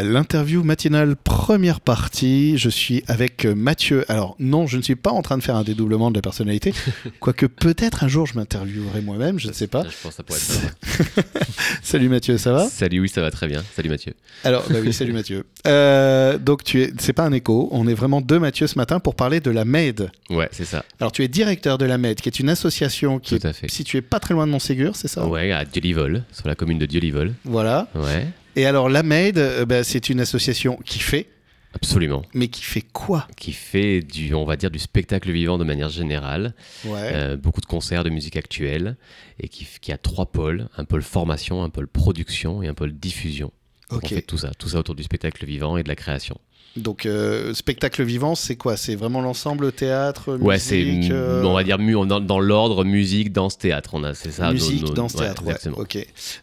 L'interview matinale première partie, je suis avec Mathieu. Alors non, je ne suis pas en train de faire un dédoublement de la personnalité, quoique peut-être un jour je m'interviewerai moi-même, je ne sais pas. Je pense que ça pourrait être Salut Mathieu, ça va? Salut, oui, ça va très bien. Salut Mathieu. Alors, bah oui, salut Mathieu. Euh, donc tu es, c'est pas un écho, on est vraiment deux Mathieu ce matin pour parler de la MED. Ouais, c'est ça. Alors tu es directeur de la MED, qui est une association qui Tout à est fait. située pas très loin de Montségur, c'est ça? Ouais, à Dieu-Livol, sur la commune de Dieu-Livol. Voilà. Ouais, Et alors la MED, euh, bah, c'est une association qui fait, absolument. mais qui fait quoi? Qui fait du, on va dire, du spectacle vivant de manière générale. Ouais. Euh, beaucoup de concerts de musique actuelle. Et qui, qui a trois pôles un pôle formation, un pôle production et un pôle diffusion. On fait tout ça, tout ça autour du spectacle vivant et de la création. Donc euh, spectacle vivant, c'est quoi? C'est vraiment l'ensemble théâtre, Ouais, c'est, musique, euh, on va dire, dans, dans l'ordre musique, danse, théâtre. On a, c'est ça. nos- musique, nos- danse, ouais, théâtre. ouais, exactement. ok.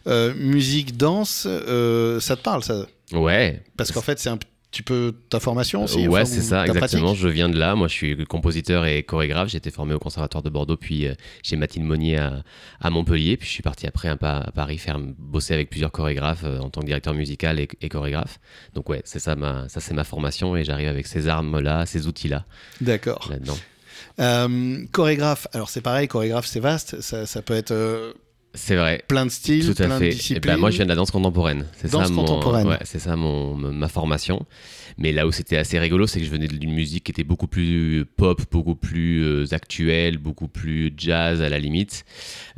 Euh, musique, danse, euh, ça te parle ça? Ouais, Parce qu'en fait, c'est un petit peu ta formation aussi. Euh, ouais, c'est ça, exactement. pratique Je viens de là. Moi, je suis compositeur et chorégraphe. J'ai été formé au Conservatoire de Bordeaux, puis euh, chez Mathilde Monnier à, à Montpellier. Puis je suis parti après un pas à Paris faire bosser avec plusieurs chorégraphes euh, en tant que directeur musical et, et chorégraphe. Donc ouais, c'est ça, ma, ça c'est ma formation et j'arrive avec ces armes-là, ces outils-là D'accord. là-dedans. Euh, chorégraphe, alors c'est pareil, chorégraphe c'est vaste, ça, ça peut être euh, C'est vrai. plein de styles, Tout à plein fait. de Eh disciplines. ben, moi, je viens de la danse contemporaine. C'est Danse ça mon, contemporaine. ouais, c'est ça mon, ma formation. Mais là où c'était assez rigolo, c'est que je venais d'une musique qui était beaucoup plus pop, beaucoup plus euh, actuelle, beaucoup plus jazz à la limite.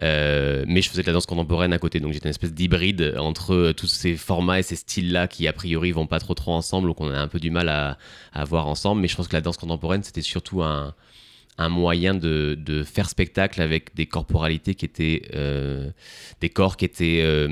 Euh, mais je faisais de la danse contemporaine à côté, donc j'étais une espèce d'hybride entre euh, tous ces formats et ces styles-là qui a priori vont pas trop trop ensemble, donc on a un peu du mal à, à voir ensemble. Mais je pense que la danse contemporaine, c'était surtout un un moyen de, de faire spectacle avec des corporalités qui étaient euh, des corps qui étaient euh,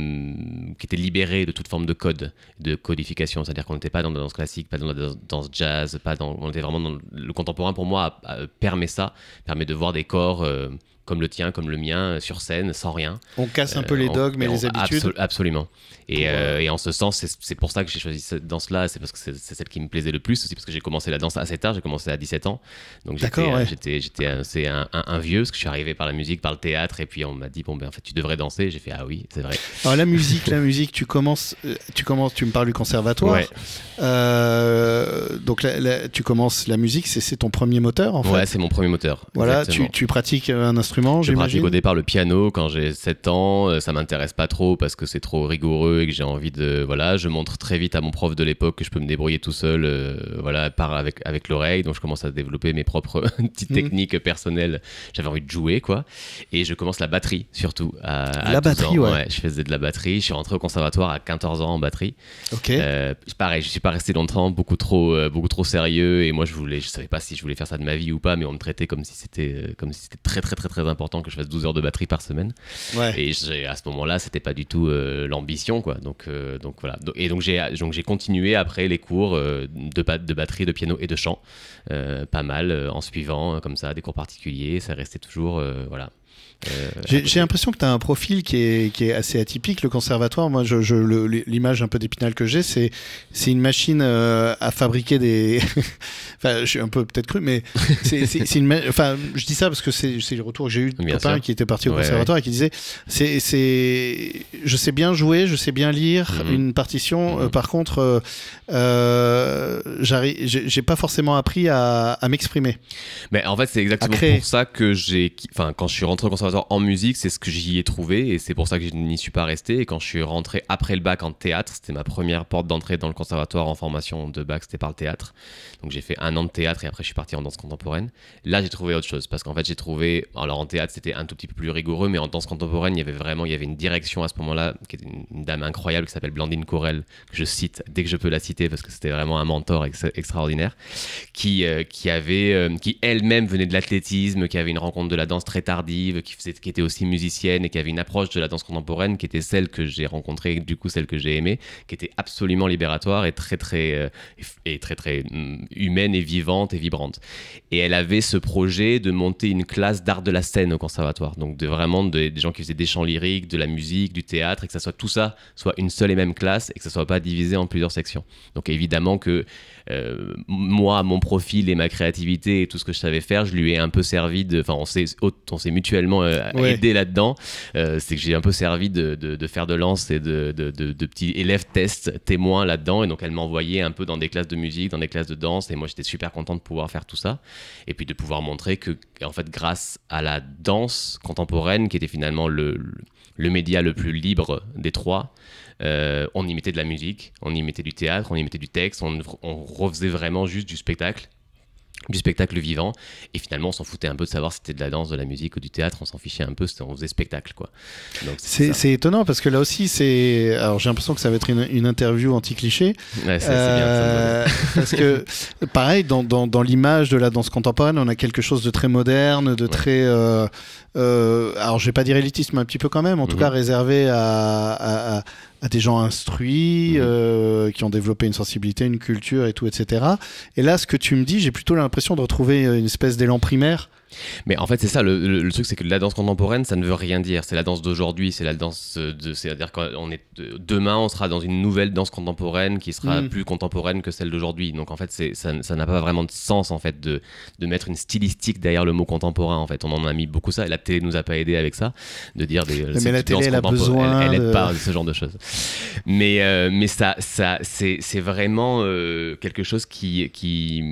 qui étaient libérés de toute forme de code de codification. C'est-à-dire qu'on n'était pas dans la danse classique pas dans la danse- jazz pas dans on était vraiment dans le, contemporain. Pour moi a- permet ça permet de voir des corps euh, comme le tien comme le mien sur scène sans rien On casse un peu euh, les dogmes et les habitudes. absol- absolument. Et, euh, et en ce sens, c'est- pour ça que j'ai choisi cette danse-là. C'est parce que c'est celle qui me plaisait le plus. aussi parce que j'ai commencé la danse assez tard. J'ai commencé à 17 ans. Donc j'étais D'accord, euh, ouais. j'étais j'étais un, vieux parce que je suis arrivé par la musique, par le théâtre. Et puis on m'a dit, bon, ben en fait, tu devrais danser. J'ai fait, ah oui, c'est vrai. Alors la musique, la musique, tu commences, euh, tu commences, tu me parles du conservatoire. Ouais. Euh, donc la- la- tu commences la musique, c'est ton premier moteur en fait. Ouais, c'est mon premier moteur. voilà, tu pratiques un instrument, Je pratique au départ le piano quand j'ai 7 ans. euh, Ça m'intéresse pas trop parce que c'est trop rigoureux et que j'ai envie de. Voilà, je montre très vite à mon prof de l'époque que je peux me débrouiller tout seul, euh, voilà, par avec, avec l'oreille. Donc je commence à développer mes propres petites Mhm. techniques personnelles. J'avais envie de jouer, quoi. Et je commence la batterie surtout. À, à La 12 batterie, ans. ouais. Je faisais de la batterie. Je suis rentré au conservatoire à 14 ans en batterie. Ok. Euh, pareil, je suis pas resté longtemps, beaucoup trop, euh, beaucoup trop sérieux. Et moi, je voulais, je savais pas si je voulais faire ça de ma vie ou pas, mais on me traitait comme si c'était, comme si c'était très, très, très, très important que je fasse 12 heures de batterie par semaine. ouais. Et à ce moment-là, c'était pas du tout euh, l'ambition, quoi. Donc, euh, donc voilà. Et donc j'ai, donc j'ai continué après les cours euh, de, de batterie, de piano et de chant, pas mal, en suivant comme ça des cours particuliers. Ça restait toujours, voilà. Euh, J'ai l'impression que tu as un profil qui est, qui est assez atypique. Le conservatoire, moi, je, je- le- l'image un peu d'épinal que j'ai, c'est une machine euh, à fabriquer des. enfin, je suis un peu peut-être cru, mais c'est une. Enfin, je dis ça parce que c'est le retour que j'ai eu de Bien copains sûr. qui étaient partis au Ouais, conservatoire et qui disaient c'est je sais bien jouer, je sais bien lire Mhm. une partition. Mhm. euh, par contre, j'ai pas forcément appris à, à m'exprimer. Mais en fait, c'est exactement pour ça que j'ai. Enfin, quand je suis rentré au conservatoire en musique, c'est ce que j'y ai trouvé et c'est pour ça que je n'y suis pas resté. Et quand je suis rentré après le bac en théâtre, c'était ma première porte d'entrée dans le conservatoire en formation de bac, c'était par le théâtre. Donc j'ai fait un an de théâtre et après je suis parti en danse contemporaine. Là, j'ai trouvé autre chose parce qu'en fait, j'ai trouvé. Alors en théâtre, c'était un tout petit peu plus rigoureux, mais en danse contemporaine, il y avait vraiment. Il y avait une direction à ce moment-là qui était une, dame incroyable qui s'appelle Blandine Corel, que je cite dès que je peux la citer parce que c'était vraiment un mentor ex- extraordinaire qui, euh, qui avait, euh, qui elle-même venait de l'athlétisme, qui avait une rencontre de la danse très tardive, qui, qui était aussi musicienne et qui avait une approche de la danse contemporaine qui était celle que j'ai rencontrée, du coup celle que j'ai aimée, qui était absolument libératoire et très très euh, et très très hum, humaine et vivante et vibrante. Et elle avait ce projet de monter une classe d'art de la scène au conservatoire, donc de vraiment de- des gens qui faisaient des chants lyriques, de la musique, du théâtre, et que ça soit tout ça soit une seule et même classe et que ça soit pas divisé en plusieurs sections. Donc évidemment que euh, moi, mon profil et ma créativité et tout ce que je savais faire, je lui ai un peu servi de. Enfin, on s'est on mutuellement aidé là-dedans. c'est que j'ai un peu servi de, de, faire de lance et de, de, petits élèves tests témoins là-dedans. Et donc, elle m'envoyait un peu dans des classes de musique, dans des classes de danse. Et moi, j'étais super content de pouvoir faire tout ça. Et puis de pouvoir montrer que, en fait, grâce à la danse contemporaine, qui était finalement le, le média le plus libre des trois, euh, on y mettait de la musique, on y mettait du théâtre, on y mettait du texte, on, on refaisait vraiment juste du spectacle du spectacle vivant. Et finalement on s'en foutait un peu de savoir si c'était de la danse, de la musique ou du théâtre, on s'en fichait un peu, on faisait spectacle quoi. C'est étonnant parce que là aussi c'est, alors j'ai l'impression que ça va être une, interview anti-cliché, ouais, euh, parce que pareil dans, dans, dans l'image de la danse contemporaine on a quelque chose de très moderne, de très, euh, euh, alors je vais pas dire élitiste mais un petit peu quand même, en tout mhm. cas réservé à, à à des gens instruits, mhm. euh, qui ont développé une sensibilité, une culture et tout, etc. Et là, ce que tu me dis, j'ai plutôt l'impression de retrouver une espèce d'élan primaire mais en fait, c'est ça, le, truc, c'est que la danse contemporaine, ça ne veut rien dire. C'est la danse d'aujourd'hui, c'est la danse de. C'est-à-dire qu'on est. Demain, on sera dans une nouvelle danse contemporaine qui sera mm. plus contemporaine que celle d'aujourd'hui. Donc en fait, ça n'a pas vraiment de sens, en fait, de, de, mettre une stylistique derrière le mot contemporain, en fait. On en a mis beaucoup ça, et la télé nous a pas aidé avec ça, de dire des. Mais la télé, elle a besoin. Elle, elle pas ce genre de choses. Mais, euh, mais ça, ça c'est vraiment euh, quelque chose qui. qui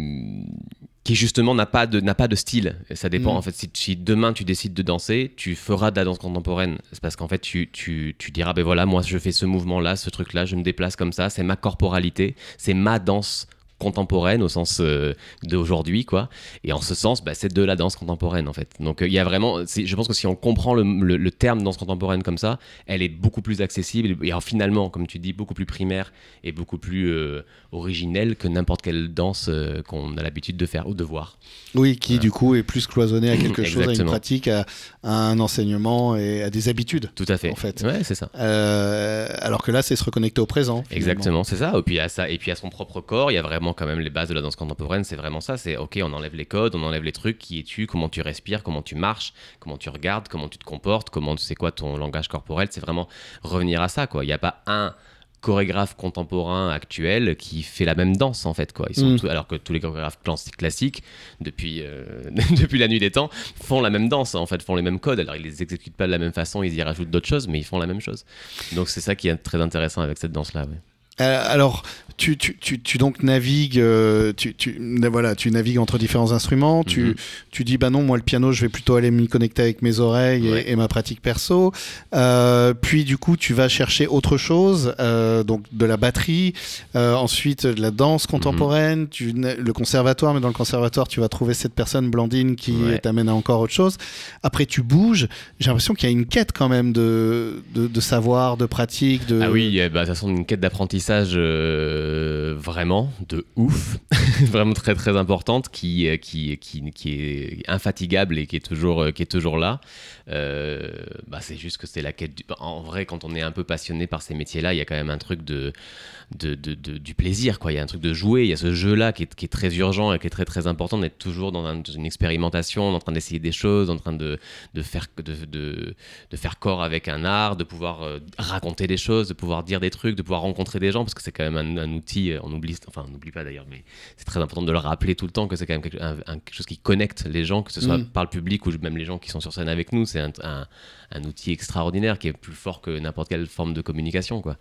qui justement n'a pas de n'a pas de style. ça dépend mm. en fait. Si, demain tu décides de danser, tu feras de la danse contemporaine. C'est parce qu'en fait tu, tu, tu, diras ben voilà moi je fais ce mouvement là, ce truc là, je me déplace comme ça, c'est ma corporalité, c'est ma danse contemporaine au sens euh, d'aujourd'hui, quoi. Et en ce sens, bah, c'est de la danse contemporaine, en fait. Donc, euh, il y a vraiment, je pense que si on comprend le, le, terme danse contemporaine comme ça, elle est beaucoup plus accessible et finalement, comme tu dis, beaucoup plus primaire et beaucoup plus euh, originelle que n'importe quelle danse qu'on a l'habitude de faire ou de voir. Oui, qui du coup est plus cloisonnée à quelque chose, à une pratique, à, un enseignement et à des habitudes. Tout à fait. En fait. Ouais, c'est ça. alors que là, c'est se reconnecter au présent. Exactement, c'est ça. Et puis à ça, et puis à son propre corps, il y a vraiment quand même les bases de la danse contemporaine, c'est vraiment ça. C'est ok, on enlève les codes, on enlève les trucs. Qui es-tu Comment tu respires Comment tu marches Comment tu regardes Comment tu te comportes Comment tu sais quoi ton langage corporel C'est vraiment revenir à ça, quoi. Il n'y a pas un chorégraphe contemporain actuel qui fait la même danse en fait quoi ils sont mm. alors que tous les chorégraphes classiques depuis euh, depuis la nuit des temps font la même danse en fait font les mêmes codes alors ils les exécutent pas de la même façon ils y rajoutent d'autres choses mais ils font la même chose donc c'est ça qui est très intéressant avec cette danse là alors, tu, tu, tu, donc navigues, euh, tu, voilà, tu navigues entre différents instruments. Tu, mhm. tu dis, bah non, moi le piano, je vais plutôt aller m'y connecter avec mes oreilles et, ma pratique perso. Euh, puis du coup, tu vas chercher autre chose, donc de la batterie, ensuite de la danse contemporaine, mhm. tu, le conservatoire, mais dans le conservatoire, tu vas trouver cette personne Blandine qui t'amène à encore autre chose. Après, tu bouges. J'ai l'impression qu'il y a une quête quand même de, de, savoir, de pratique. De... Ah oui, bah, de toute façon, une quête d'apprentissage euh, vraiment de ouf, vraiment très très importante, qui, euh, qui, qui, qui, est infatigable et qui est toujours, euh, qui est toujours là. Bah, c'est juste que c'est la quête. Du... En vrai, quand on est un peu passionné par ces métiers-là, il y a quand même un truc de, de, de, du plaisir. Quoi. Il y a un truc de jouer, il y a ce jeu-là qui est, qui est, très urgent et qui est très très important d'être toujours dans, une expérimentation, en train d'essayer des choses, en train de, de faire, de, de, faire corps avec un art, de pouvoir raconter des choses, de pouvoir dire des trucs, de pouvoir rencontrer des gens parce que c'est quand même un, outil, euh, on oublie, enfin on n'oublie pas d'ailleurs, mais c'est très important de le rappeler tout le temps que c'est quand même quelque, chose qui connecte les gens, que ce soit mm. par le public ou même les gens qui sont sur scène avec nous. C'est un, un outil extraordinaire qui est plus fort que n'importe quelle forme de communication. Quoi.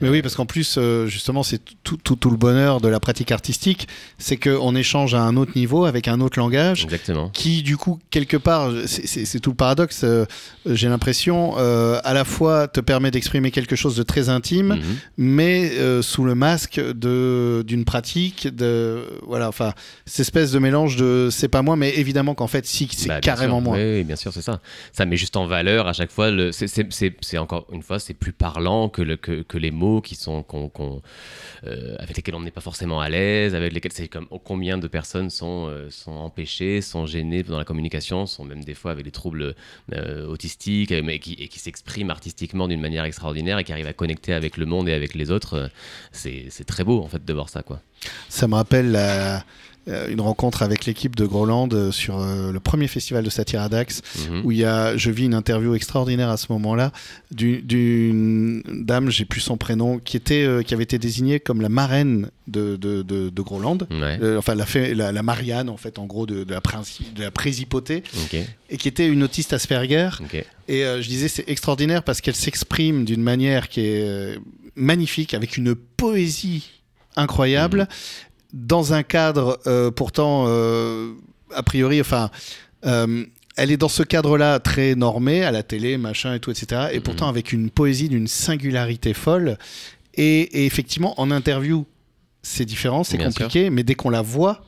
Mais oui, parce qu'en plus, euh, justement, c'est tout, tout, tout, le bonheur de la pratique artistique, c'est qu'on échange à un autre niveau, avec un autre langage, Exactement. qui du coup, quelque part, c'est tout le paradoxe, euh, j'ai l'impression, euh, à la fois te permet d'exprimer quelque chose de très intime, mhm. mais sous le masque d'une pratique, de, voilà, enfin, cette espèce de mélange de c'est pas moi, mais évidemment qu'en fait, si, c'est bah, carrément moi. Oui, bien sûr, c'est ça. Ça met juste en valeur à chaque fois, c'est encore une fois, c'est plus parlant que, le, que, que, les mots qui sont, euh, avec lesquels on n'est pas forcément à l'aise, avec lesquels c'est comme oh, combien de personnes sont, euh, sont empêchées, sont gênées dans la communication, sont même des fois avec des troubles euh, autistiques, mais qui, et qui s'expriment artistiquement d'une manière extraordinaire et qui arrivent à connecter avec le monde et avec les autres. c'est très beau en fait de voir ça, ça me rappelle une rencontre avec l'équipe de Groland euh, sur euh, le premier festival de satire à Dax, Mhm. où il y a, je vis une interview extraordinaire à ce moment-là du- d'une dame, j'ai plus son prénom, qui, était, euh, qui avait été désignée comme la marraine de, de, de, de Groland. Ouais. Euh, enfin, la, fée- la, la Marianne, en fait, en gros, de, de la, de la présipauté, et qui était une autiste Asperger. Ok. Et euh, je disais, c'est extraordinaire parce qu'elle s'exprime d'une manière qui est euh, magnifique, avec une poésie incroyable, dans un cadre euh, pourtant, euh, a priori, enfin, euh, elle est dans ce cadre-là très normé, à la télé, machin et tout, etc. Et Mhm. pourtant avec une poésie d'une singularité folle. Et, et effectivement, en interview, c'est différent, c'est compliqué, mais dès qu'on la voit,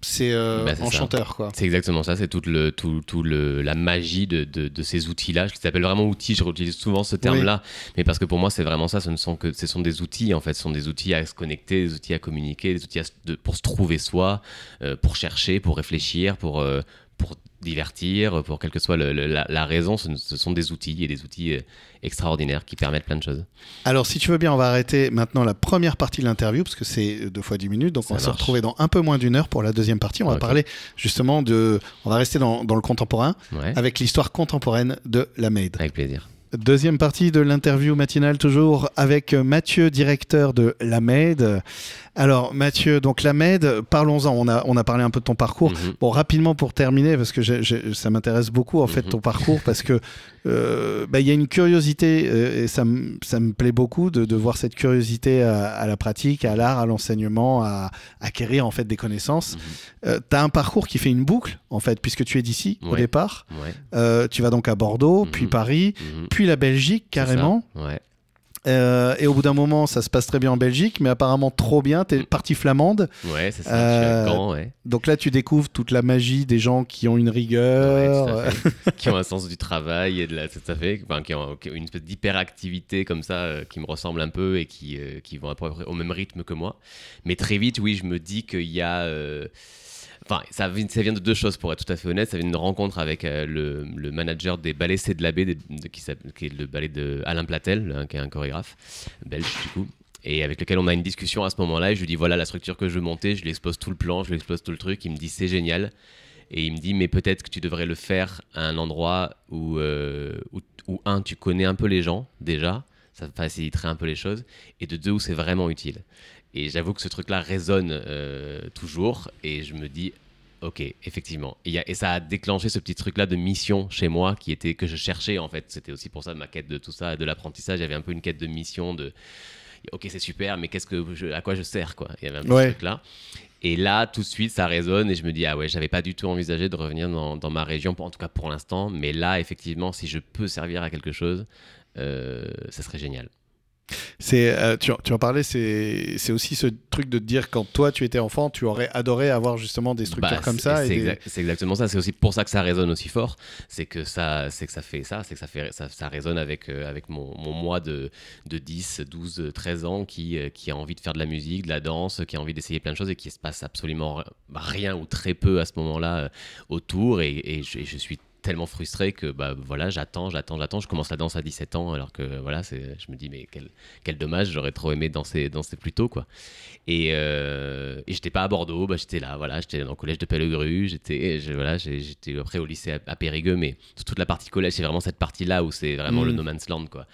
c'est euh, Bah, ça. quoi. C'est exactement ça, c'est toute le, tout, tout le, la magie de, de, de ces outils-là. Je les appelle vraiment outils, je réutilise souvent ce terme-là, mais parce que pour moi, c'est vraiment ça, ce ne sont que ce sont des outils, en fait, ce sont des outils à se connecter, des outils à communiquer, des outils à de- pour se trouver soi, euh, pour chercher, pour réfléchir, pour, euh, pour divertir, pour quelle que soit le- le- la, la raison, ce, ce sont des outils et des outils euh, extraordinaires qui permettent plein de choses. Alors, si tu veux bien, on va arrêter maintenant la première partie de l'interview, parce que c'est deux fois dix minutes. Donc, Ça on va se retrouver dans un peu moins d'une heure pour la deuxième partie. On va parler justement de. On va rester dans, dans le contemporain, Ouais, avec l'histoire contemporaine de la Maid. avec plaisir. Deuxième partie de l'interview matinale, toujours avec Mathieu, directeur de la Maid. Alors, Mathieu, donc la Maid, parlons-en. On a, on a parlé un peu de ton parcours. Mhm. Bon, rapidement pour terminer, parce que ça m'intéresse beaucoup en fait Mhm. ton parcours, parce que euh, bah, il y a une curiosité euh, et ça, me- ça me plaît beaucoup de, de voir cette curiosité à, à la pratique, à l'art, à l'enseignement, à, acquérir en fait des connaissances. Mhm. tu as un parcours qui fait une boucle en fait, puisque tu es d'ici au départ. Ouais. Euh, tu vas donc à Bordeaux, puis Mhm. Paris, puis la Belgique carrément. Ouais. Euh, et au bout d'un moment, ça se passe très bien en Belgique, mais apparemment trop bien. Tu es Mhm. partie flamande. Ouais, c'est ça. Euh, ouais. Donc là, tu découvres toute la magie des gens qui ont une rigueur. qui ont un sens du travail et de la, tout à fait, enfin, qui ont une espèce d'hyperactivité comme ça euh, qui me ressemble un peu et qui, qui vont à peu près au même rythme que moi. Mais très vite, oui, je me dis qu'il y a. Enfin, ça, vient- de deux choses pour être tout à fait honnête. Ça vient d'une rencontre avec euh, le, manager des ballets C'est de la qui est le ballet de Alain Platel, hein, qui est un chorégraphe belge du coup et avec lequel on a une discussion à ce moment-là. Et je lui dis voilà la structure que je veux monter, je lui expose tout le plan, je lui expose tout le truc. Il me dit c'est génial. Et il me dit mais peut-être que tu devrais le faire à un endroit où, euh, où, où, un, tu connais un peu les gens déjà, ça faciliterait un peu les choses, et de deux, où c'est vraiment utile. Et j'avoue que ce truc-là résonne euh, toujours, et je me dis, ok, effectivement. Et, il y a- et ça a déclenché ce petit truc-là de mission chez moi, qui était que je cherchais en fait. C'était aussi pour ça ma quête de tout ça, de l'apprentissage. Il y avait un peu une quête de mission, de, ok, c'est super, mais qu'est-ce que je- à quoi je sers quoi Il y avait un petit truc là. Et là, tout de suite, ça résonne et je me dis, ah ouais, j'avais pas du tout envisagé de revenir dans, dans ma région, en tout cas pour l'instant. Mais là, effectivement, si je peux servir à quelque chose, euh, ça serait génial. C'est, euh, tu, en- tu en parlais, c'est, c'est aussi ce truc de te dire quand toi tu étais enfant, tu aurais adoré avoir justement des structures Bah, comme c'est- ça. et C'est des- exact- c'est exactement ça. C'est aussi pour ça que ça résonne aussi fort. C'est que ça, c'est que ça fait ça. C'est que ça fait ça, ça résonne avec euh, avec mon, mon moi de, de 10, 12, 13 ans qui euh, qui a envie de faire de la musique, de la danse, qui a envie d'essayer plein de choses et qui se passe absolument ri- rien ou très peu à ce moment-là autour. Et, et je, et je suis tellement frustré que bah voilà j'attends j'attends j'attends je commence la danse à 17 ans alors que voilà c'est je me dis mais quel, quel dommage j'aurais trop aimé danser danser plus tôt quoi et, euh, et j'étais pas à Bordeaux, bah, j'étais là, voilà, j'étais dans le collège de Pellegru, j'étais voilà, j'étais après au lycée à, à Périgueux, mais toute la partie collège, c'est vraiment cette partie-là où c'est vraiment le no man's land, quoi,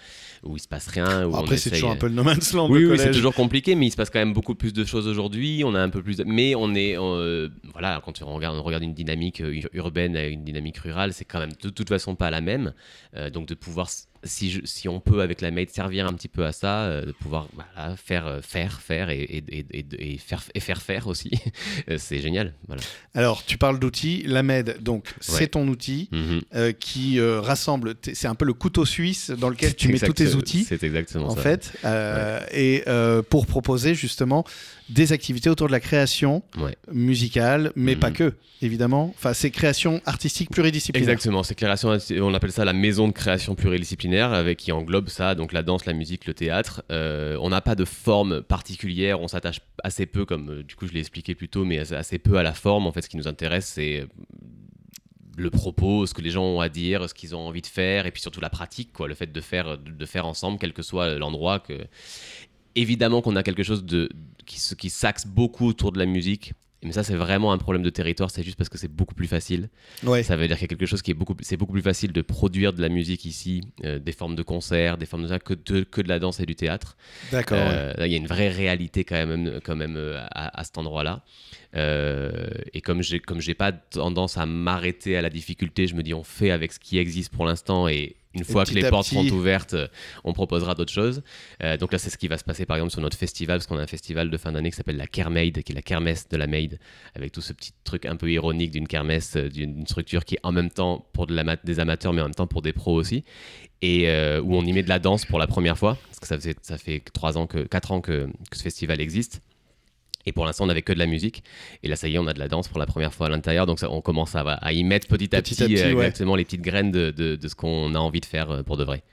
où il se passe rien. Où Après, c'est toujours un peu le no man's land. oui, c'est toujours compliqué, mais il se passe quand même beaucoup plus de choses aujourd'hui. On a un peu plus, de- mais on est, euh, voilà, quand on regarde, on regarde une dynamique euh, ur- urbaine et une dynamique rurale, c'est quand même de toute façon pas la même. Euh, donc de pouvoir, si, je- si on peut avec la maid servir un petit peu à ça, euh, de pouvoir voilà, faire, euh, faire, faire et, et, et, et- et faire et faire faire aussi, euh, c'est génial. Voilà. Alors, tu parles d'outils. La MED, donc, c'est ton outil Mhm. euh, qui euh, rassemble. C'est un peu le couteau suisse dans lequel tu mets tous tes outils. C'est exactement en ça. fait, euh, et pour proposer justement des activités autour de la création Ouais. musicale, mais Mhm. pas que, évidemment. Enfin, c'est création artistique pluridisciplinaire. Exactement, c'est création, on appelle ça la maison de création pluridisciplinaire, avec qui englobe ça, donc la danse, la musique, le théâtre. Euh, on n'a pas de forme particulière, on s'attache assez peu, comme euh, du coup je l'ai expliqué plus tôt, mais assez- peu à la forme. En fait, ce qui nous intéresse, c'est euh, le propos, ce que les gens ont à dire, ce qu'ils ont envie de faire, et puis surtout la pratique, quoi, le fait de faire, de faire ensemble, quel que soit l'endroit. Que... Évidemment qu'on a quelque chose de qui s'axe beaucoup autour de la musique. Mais ça, c'est vraiment un problème de territoire, c'est juste parce que c'est beaucoup plus facile. Ouais. Ça veut dire qu'il y a quelque chose qui est beaucoup, c'est beaucoup plus facile de produire de la musique ici, euh, des formes de concerts, des formes de ça, que de, que de la danse et du théâtre. D'accord. ouais. Euh, là, il y a une vraie réalité quand même, quand même euh, à, à cet endroit-là. Euh, et comme j'ai comme j'ai pas tendance à m'arrêter à la difficulté, je me dis on fait avec ce qui existe pour l'instant et une fois que les portes petit. seront ouvertes, euh, on proposera d'autres choses. Euh, donc là, c'est ce qui va se passer par exemple sur notre festival, parce qu'on a un festival de fin d'année qui s'appelle la Kermaid, qui est la kermesse de la Maid, avec tout ce petit truc un peu ironique d'une kermesse, euh, d'une structure qui est en même temps pour de des amateurs, mais en même temps pour des pros aussi et euh, où on y met de la danse pour la première fois, parce que ça, faisait, ça fait 3 ans que, 4 ans que, que ce festival existe. Et pour l'instant, on n'avait que de la musique. Et là, ça y est, on a de la danse pour la première fois à l'intérieur. Donc, ça, on commence à, à y mettre petit à Petit petit, à petit, euh, ouais. exactement les petites graines de, de- de ce qu'on a envie de faire euh, pour de vrai.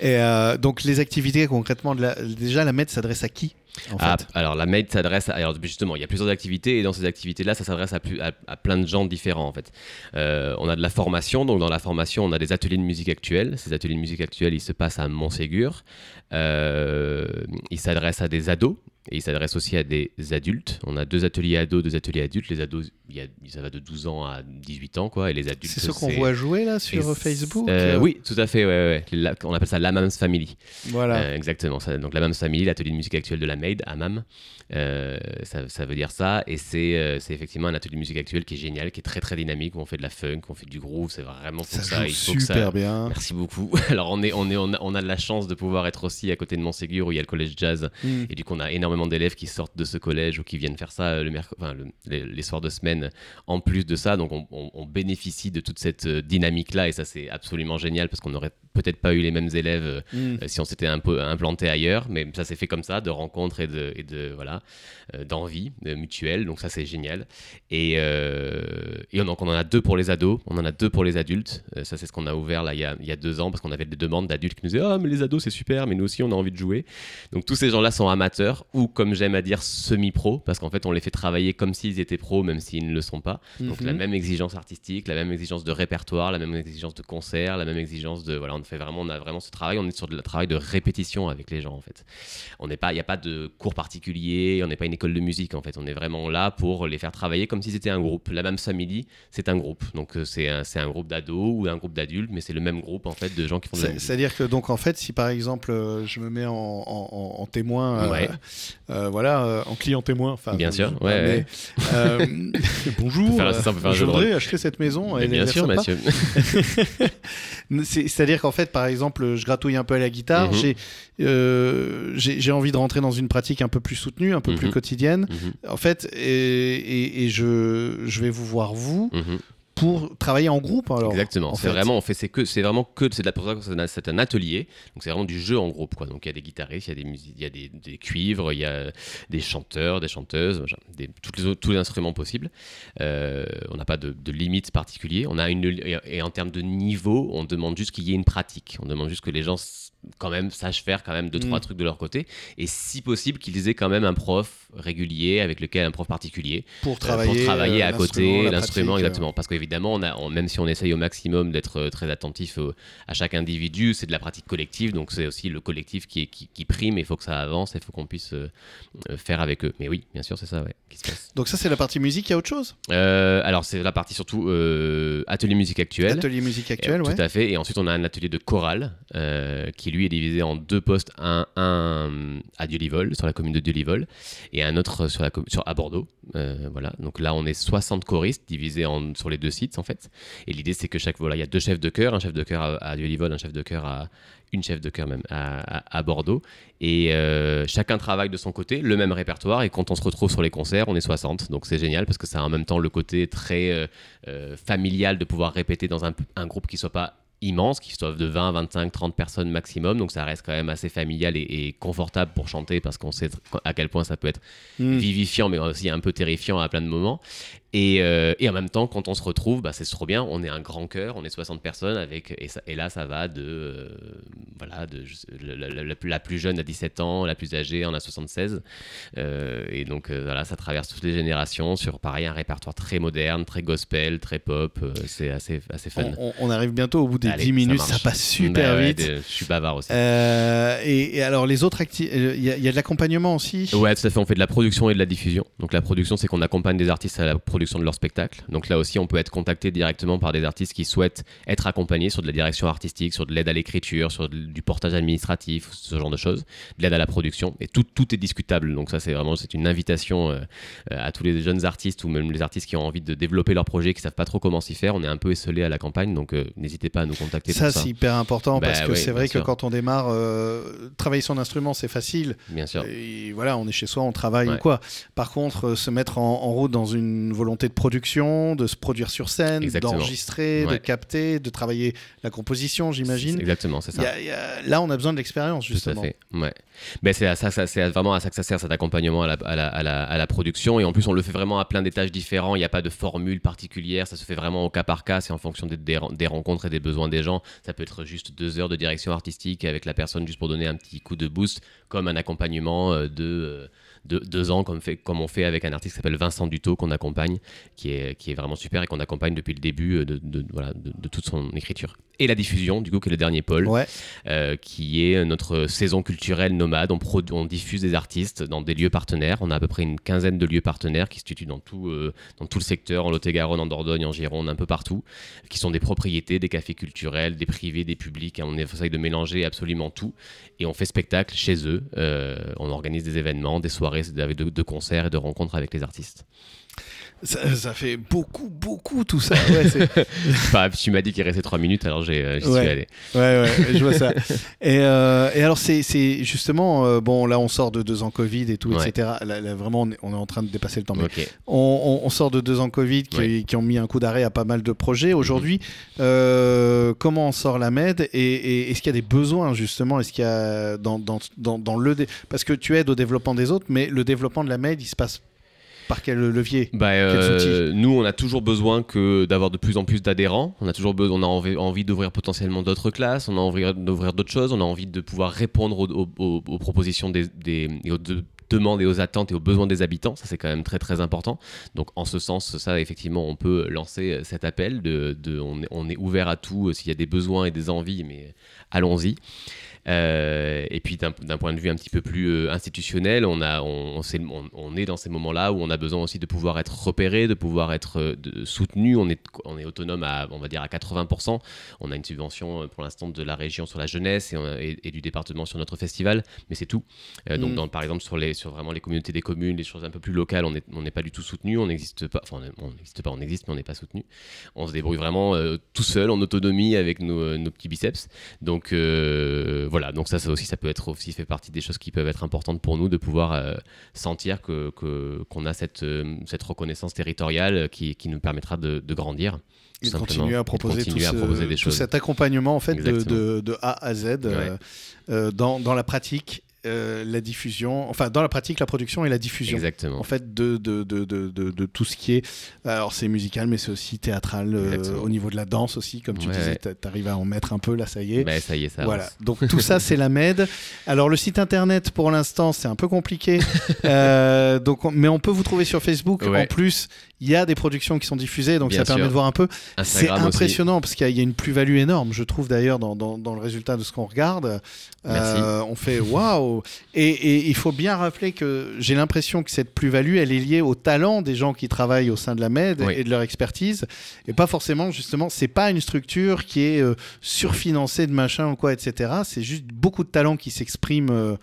Et euh, donc les activités concrètement, de la... déjà la MED s'adresse à qui en Ah, fait? alors la maid s'adresse à... alors justement il y a plusieurs activités et dans ces activités là ça s'adresse à, plus- à- à plein de gens différents en fait Euh, on a de la formation donc dans la formation on a des ateliers de musique actuelle ces ateliers de musique actuelle ils se passent à Montségur ils s'adressent à des ados et ils s'adressent aussi à des adultes on a deux ateliers ados deux ateliers adultes les ados il y a, ça va de 12 ans à 18 ans quoi et les adultes C'est ce qu'on voit jouer là sur Facebook euh, euh, oui tout à fait ouais, ouais. La- on appelle ça la Mams Family Voilà. euh, exactement. Ça, donc la MAM Family, l'atelier de musique actuelle de la Maid à MAM, ça, ça veut dire ça. Et c'est effectivement un atelier de musique actuelle qui est génial, qui est très très dynamique, où on fait de la funk, on fait du groove. C'est vraiment pour ça, ça. joue Il faut super bien. Merci beaucoup. Alors on, est, on, est, on, a, on a de la chance de pouvoir être aussi à côté de Montségur où il y a le collège jazz. Mm. Et du coup, on a énormément d'élèves qui sortent de ce collège ou qui viennent faire ça euh, le merc- enfin, le- les, les soirs de semaine en plus de ça. Donc, on, on- on bénéficie de toute cette euh, dynamique-là et ça, c'est absolument génial parce qu'on n'aurait peut-être pas eu les mêmes élèves euh, Mm. si on s'était un peu implanté ailleurs. Mais ça s'est fait comme ça, de rencontres et de, et de voilà, d'envie mutuelle. Donc, ça, c'est génial. Et, euh, et on- donc, on en a deux pour les ados, on en a deux pour les adultes. Ça, c'est ce qu'on a ouvert là il y a, il y a deux ans parce qu'on avait des demandes d'adultes qui nous disaient Ah, mais les ados, c'est super, mais nous aussi, on a envie de jouer. Donc tous ces gens-là sont amateurs ou comme j'aime à dire semi-pro parce qu'en fait on les fait travailler comme s'ils étaient pros même s'ils ne le sont pas. Donc Mhm. la même exigence artistique, la même exigence de répertoire, la même exigence de concert, la même exigence de voilà on fait vraiment on a vraiment ce travail, on est sur le travail de répétition avec les gens en fait. On n'est pas il y a pas de cours particulier, on n'est pas une école de musique en fait, on est vraiment là pour les faire travailler comme s'ils étaient un groupe. La même family, c'est un groupe. Donc euh, c'est un, c'est un groupe d'ados ou un groupe d'adultes mais c'est le même groupe en fait de gens qui font. C'est-à-dire que donc en fait, si par exemple euh, je me mets en, en- en- en témoin, euh, Ouais. euh, voilà, euh, en client témoin, enfin, Bien sûr, ouais, mais, euh, bonjour, je voudrais acheter cette maison. Bien sûr. C'est- C'est-à-dire qu'en fait, par exemple, je gratouille un peu à la guitare, Mhm. j'ai euh, envie de rentrer dans une pratique un peu plus soutenue, un peu plus Mhm. quotidienne. Mhm, En fait, et, et- et je, je vais vous voir vous mhm. Pour travailler en groupe. Alors, Exactement. en C'est vraiment, on fait, c'est que, c'est vraiment que, c'est de la, pour ça que c'est un- atelier. Donc c'est vraiment du jeu en groupe, quoi. Donc il y a des guitaristes, il y a des musiques, il y a des, des cuivres, il y a des chanteurs, des chanteuses, des, toutes les tous les instruments possibles. Euh, on n'a pas de, de limite particulier. On a une, et, en termes de niveau, on demande juste qu'il y ait une pratique. On demande juste que les gens quand même sachent faire quand même deux Mm. trois trucs de leur côté et si possible qu'ils aient quand même un prof régulier avec lequel un prof particulier pour euh, travailler, pour travailler euh, à côté l'instrument exactement parce qu'évidemment on a on- même si on essaye au maximum d'être euh, très attentif au- à chaque individu c'est de la pratique collective donc c'est aussi le collectif qui, est, qui, qui prime il faut que ça avance il faut qu'on puisse euh, euh, faire avec eux mais oui bien sûr c'est ça ouais, qui se passe Donc ça, c'est la partie musique. Il y a autre chose? Euh, alors c'est la partie surtout atelier musique actuelle Atelier musique actuel, euh, ouais. Tout à fait. Et ensuite, on a un atelier de chorale qui, lui, est divisé en deux postes. Un, un à Dieu-Livol, sur la commune de Dieu-Livol, et un autre sur la, sur, à Bordeaux. Voilà. Donc là, on est 60 choristes divisés en, sur les deux sites, en fait. Et l'idée, c'est que chaque. Voilà, il y a deux chefs de chœur, un chef de chœur à, à un chef de chœur à. Une chef de chœur même à, à- à Bordeaux. Et euh, chacun travaille de son côté, le même répertoire. Et quand on se retrouve sur les concerts, on est 60. Donc c'est génial parce que ça a en même temps le côté très euh, euh, familial de pouvoir répéter dans un, un groupe qui soit pas immense, qui soit de 20, 25, 30 personnes maximum. Donc ça reste quand même assez familial et, et confortable pour chanter parce qu'on sait à quel point ça peut être Mm. vivifiant mais aussi un peu terrifiant à plein de moments. Et, euh, et, en même temps, quand on se retrouve, bah, c'est trop bien. On est un grand cœur, on est 60 personnes avec et, ça, et là, ça va de euh, voilà de la, la, la, plus jeune à 17 ans, la plus âgée en a 76. Euh, et donc voilà, ça traverse toutes les générations sur pareil un répertoire très moderne, très gospel, très pop. c'est assez assez fun. On, on, arrive bientôt au bout des Allez, 10 minutes, ça, ça passe super bah, vite. Ouais, je suis bavard aussi. Et, et, alors les autres activités, il y, y, a de l'accompagnement aussi? Ouais, tout à fait. On fait de la production et de la diffusion. Donc la production, c'est qu'on accompagne des artistes à la production de leur spectacle. Donc là aussi, on peut être contacté directement par des artistes qui souhaitent être accompagnés sur de la direction artistique, sur de l'aide à l'écriture, sur du portage administratif, ce genre de choses, de l'aide à la production. Et tout, tout est discutable. Donc ça, c'est vraiment c'est une invitation euh, à tous les jeunes artistes ou même les artistes qui ont envie de développer leur projet, qui savent pas trop comment s'y faire. On est un peu esselé à la campagne, donc euh, n'hésitez pas à nous contacter. Ça, c'est hyper important Bah parce que ouais, c'est vrai que sûr. quand on démarre, euh, travailler son instrument, c'est facile. Bien sûr. Et voilà, on est chez soi, on travaille Ouais. ou quoi. Par contre, euh, se mettre en, en route dans une volonté de production, de se produire sur scène, d'enregistrer, de capter, de travailler la composition, j'imagine. Exactement, c'est ça. Il y a- il y a- Là, on a besoin de l'expérience, Tout justement. à fait. Ouais. Ben c'est à ça, ça- c'est vraiment à ça que ça sert cet accompagnement à la, à la- à la- à la production. Et en plus, on le fait vraiment à plein d'étages différents. Il n'y a pas de formule particulière. Ça se fait vraiment au cas par cas. C'est en fonction des, des, des rencontres et des besoins des gens. Ça peut être juste deux heures de direction artistique avec la personne juste pour donner un petit coup de boost, comme un accompagnement euh, de, euh, de deux ans, comme, fait, comme on fait avec un artiste qui s'appelle Vincent Dutot qu'on accompagne, qui est, qui est vraiment super et qu'on accompagne depuis le début euh, de, de- voilà, de, de toute son écriture. Et la diffusion, du coup, qui est le dernier pôle Ouais. euh, qui est notre saison culturelle nomade. On, on diffuse des artistes dans des lieux partenaires. On a à peu près une quinzaine de lieux partenaires qui se situent dans tout, euh, dans tout le secteur, en Lot-et-Garonne, en Dordogne, en Gironde, un peu partout, qui sont des propriétés, des cafés culturels, des privés, des publics. On essaye de mélanger absolument tout. Et on fait spectacle chez eux. Euh, on organise des événements, des soirées avec de, de concerts et de rencontres avec les artistes. Ça, ça fait beaucoup, beaucoup tout ça. Ouais, Enfin, tu m'as dit qu'il restait 3 minutes, alors euh, j'y Ouais. suis allé. Ouais, ouais, je vois ça. Et, euh, et alors, c'est justement, euh, bon, là, on sort de deux ans Covid et tout, Ouais. etc. Là, là, vraiment, on est, on est en train de dépasser le temps. Mais on, on- on sort de deux ans Covid qui, ont mis un coup d'arrêt à pas mal de projets. Aujourd'hui, euh, comment on sort la MED et, et est-ce qu'il y a des besoins, justement? Est-ce qu'il y a dans, dans, dans, dans le. Parce que tu aides au développement des autres, mais le développement de la MED, il se passe par quel levier Bah, euh, nous, on a toujours besoin que d'avoir de plus en plus d'adhérents. On a toujours besoin, on a envie, envie d'ouvrir potentiellement d'autres classes. On a envie d'ouvrir d'autres choses. On a envie de pouvoir répondre aux, aux- aux- aux propositions des, des- et aux de- demandes et aux attentes et aux besoins des habitants. Ça, c'est quand même très très important. Donc, en ce sens, ça, effectivement, on peut lancer cet appel. De, de- on, est, on est ouvert à tout euh, s'il y a des besoins et des envies, mais allons-y. Euh, et puis d'un point de vue un petit peu plus euh, institutionnel, on, a, on, on, est dans ces moments-là où on a besoin aussi de pouvoir être repéré, de pouvoir être euh, de- soutenu. On est, on est autonome à, on va dire, à 80%. On a une subvention pour l'instant de la région sur la jeunesse et, on- et- et du département sur notre festival, mais c'est tout. Euh, donc Mm. dans- par exemple sur, les, sur vraiment les communautés des communes, les choses un peu plus locales, on n'est on n'est pas du tout soutenu, on n'existe pas, enfin on est- n'existe pas, on existe mais on n'est pas soutenu. On se débrouille vraiment euh, tout seul en autonomie avec nos, nos petits biceps. Donc voilà, donc ça, ça aussi, ça peut être aussi fait partie des choses qui peuvent être importantes pour nous de pouvoir euh, sentir que qu'on a cette euh, cette reconnaissance territoriale qui, qui nous permettra de, de grandir. et de continuer et à de proposer, continuer tout, à ce- proposer des tout choses. cet accompagnement en fait de, Exactement. de- de A à Z euh, euh, dans, dans la pratique, euh, la diffusion, enfin dans la pratique, la production et la diffusion. Exactement. En fait, de, de, de, de, tout ce qui est. Alors, c'est musical, mais c'est aussi théâtral, euh, au niveau de la danse aussi, comme tu Ouais, disais, tu arrives à en mettre un peu, là, ça y est. Ben, ça y est, ça Voilà, avance. donc tout ça c'est la MED. Alors le site internet pour l'instant c'est un peu compliqué, Euh, donc on- mais on peut vous trouver sur Facebook. Ouais. En plus, il y a des productions qui sont diffusées, donc Bien ça permet de voir un peu. C'est aussi. impressionnant parce qu'il y, a- il y a une plus-value énorme, je trouve d'ailleurs dans, dans, dans le résultat de ce qu'on regarde. Merci. On fait waouh et, et il faut bien rappeler que j'ai l'impression que cette plus-value elle est liée au talent des gens qui travaillent au sein de la MED Oui. et de leur expertise et pas forcément justement c'est pas une structure qui est euh, surfinancée de machin ou quoi etc. C'est juste beaucoup de talents qui s'expriment. euh,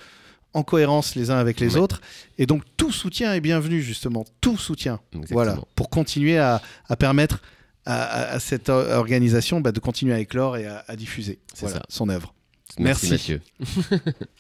en cohérence les uns avec les Ouais. autres. Et donc tout soutien est bienvenu, justement. Tout soutien. Exactement. Voilà, pour continuer à, à permettre à, à- à cette or- organisation bah, de continuer à éclore et à, diffuser voilà, son œuvre. Merci, Merci. Mathieu.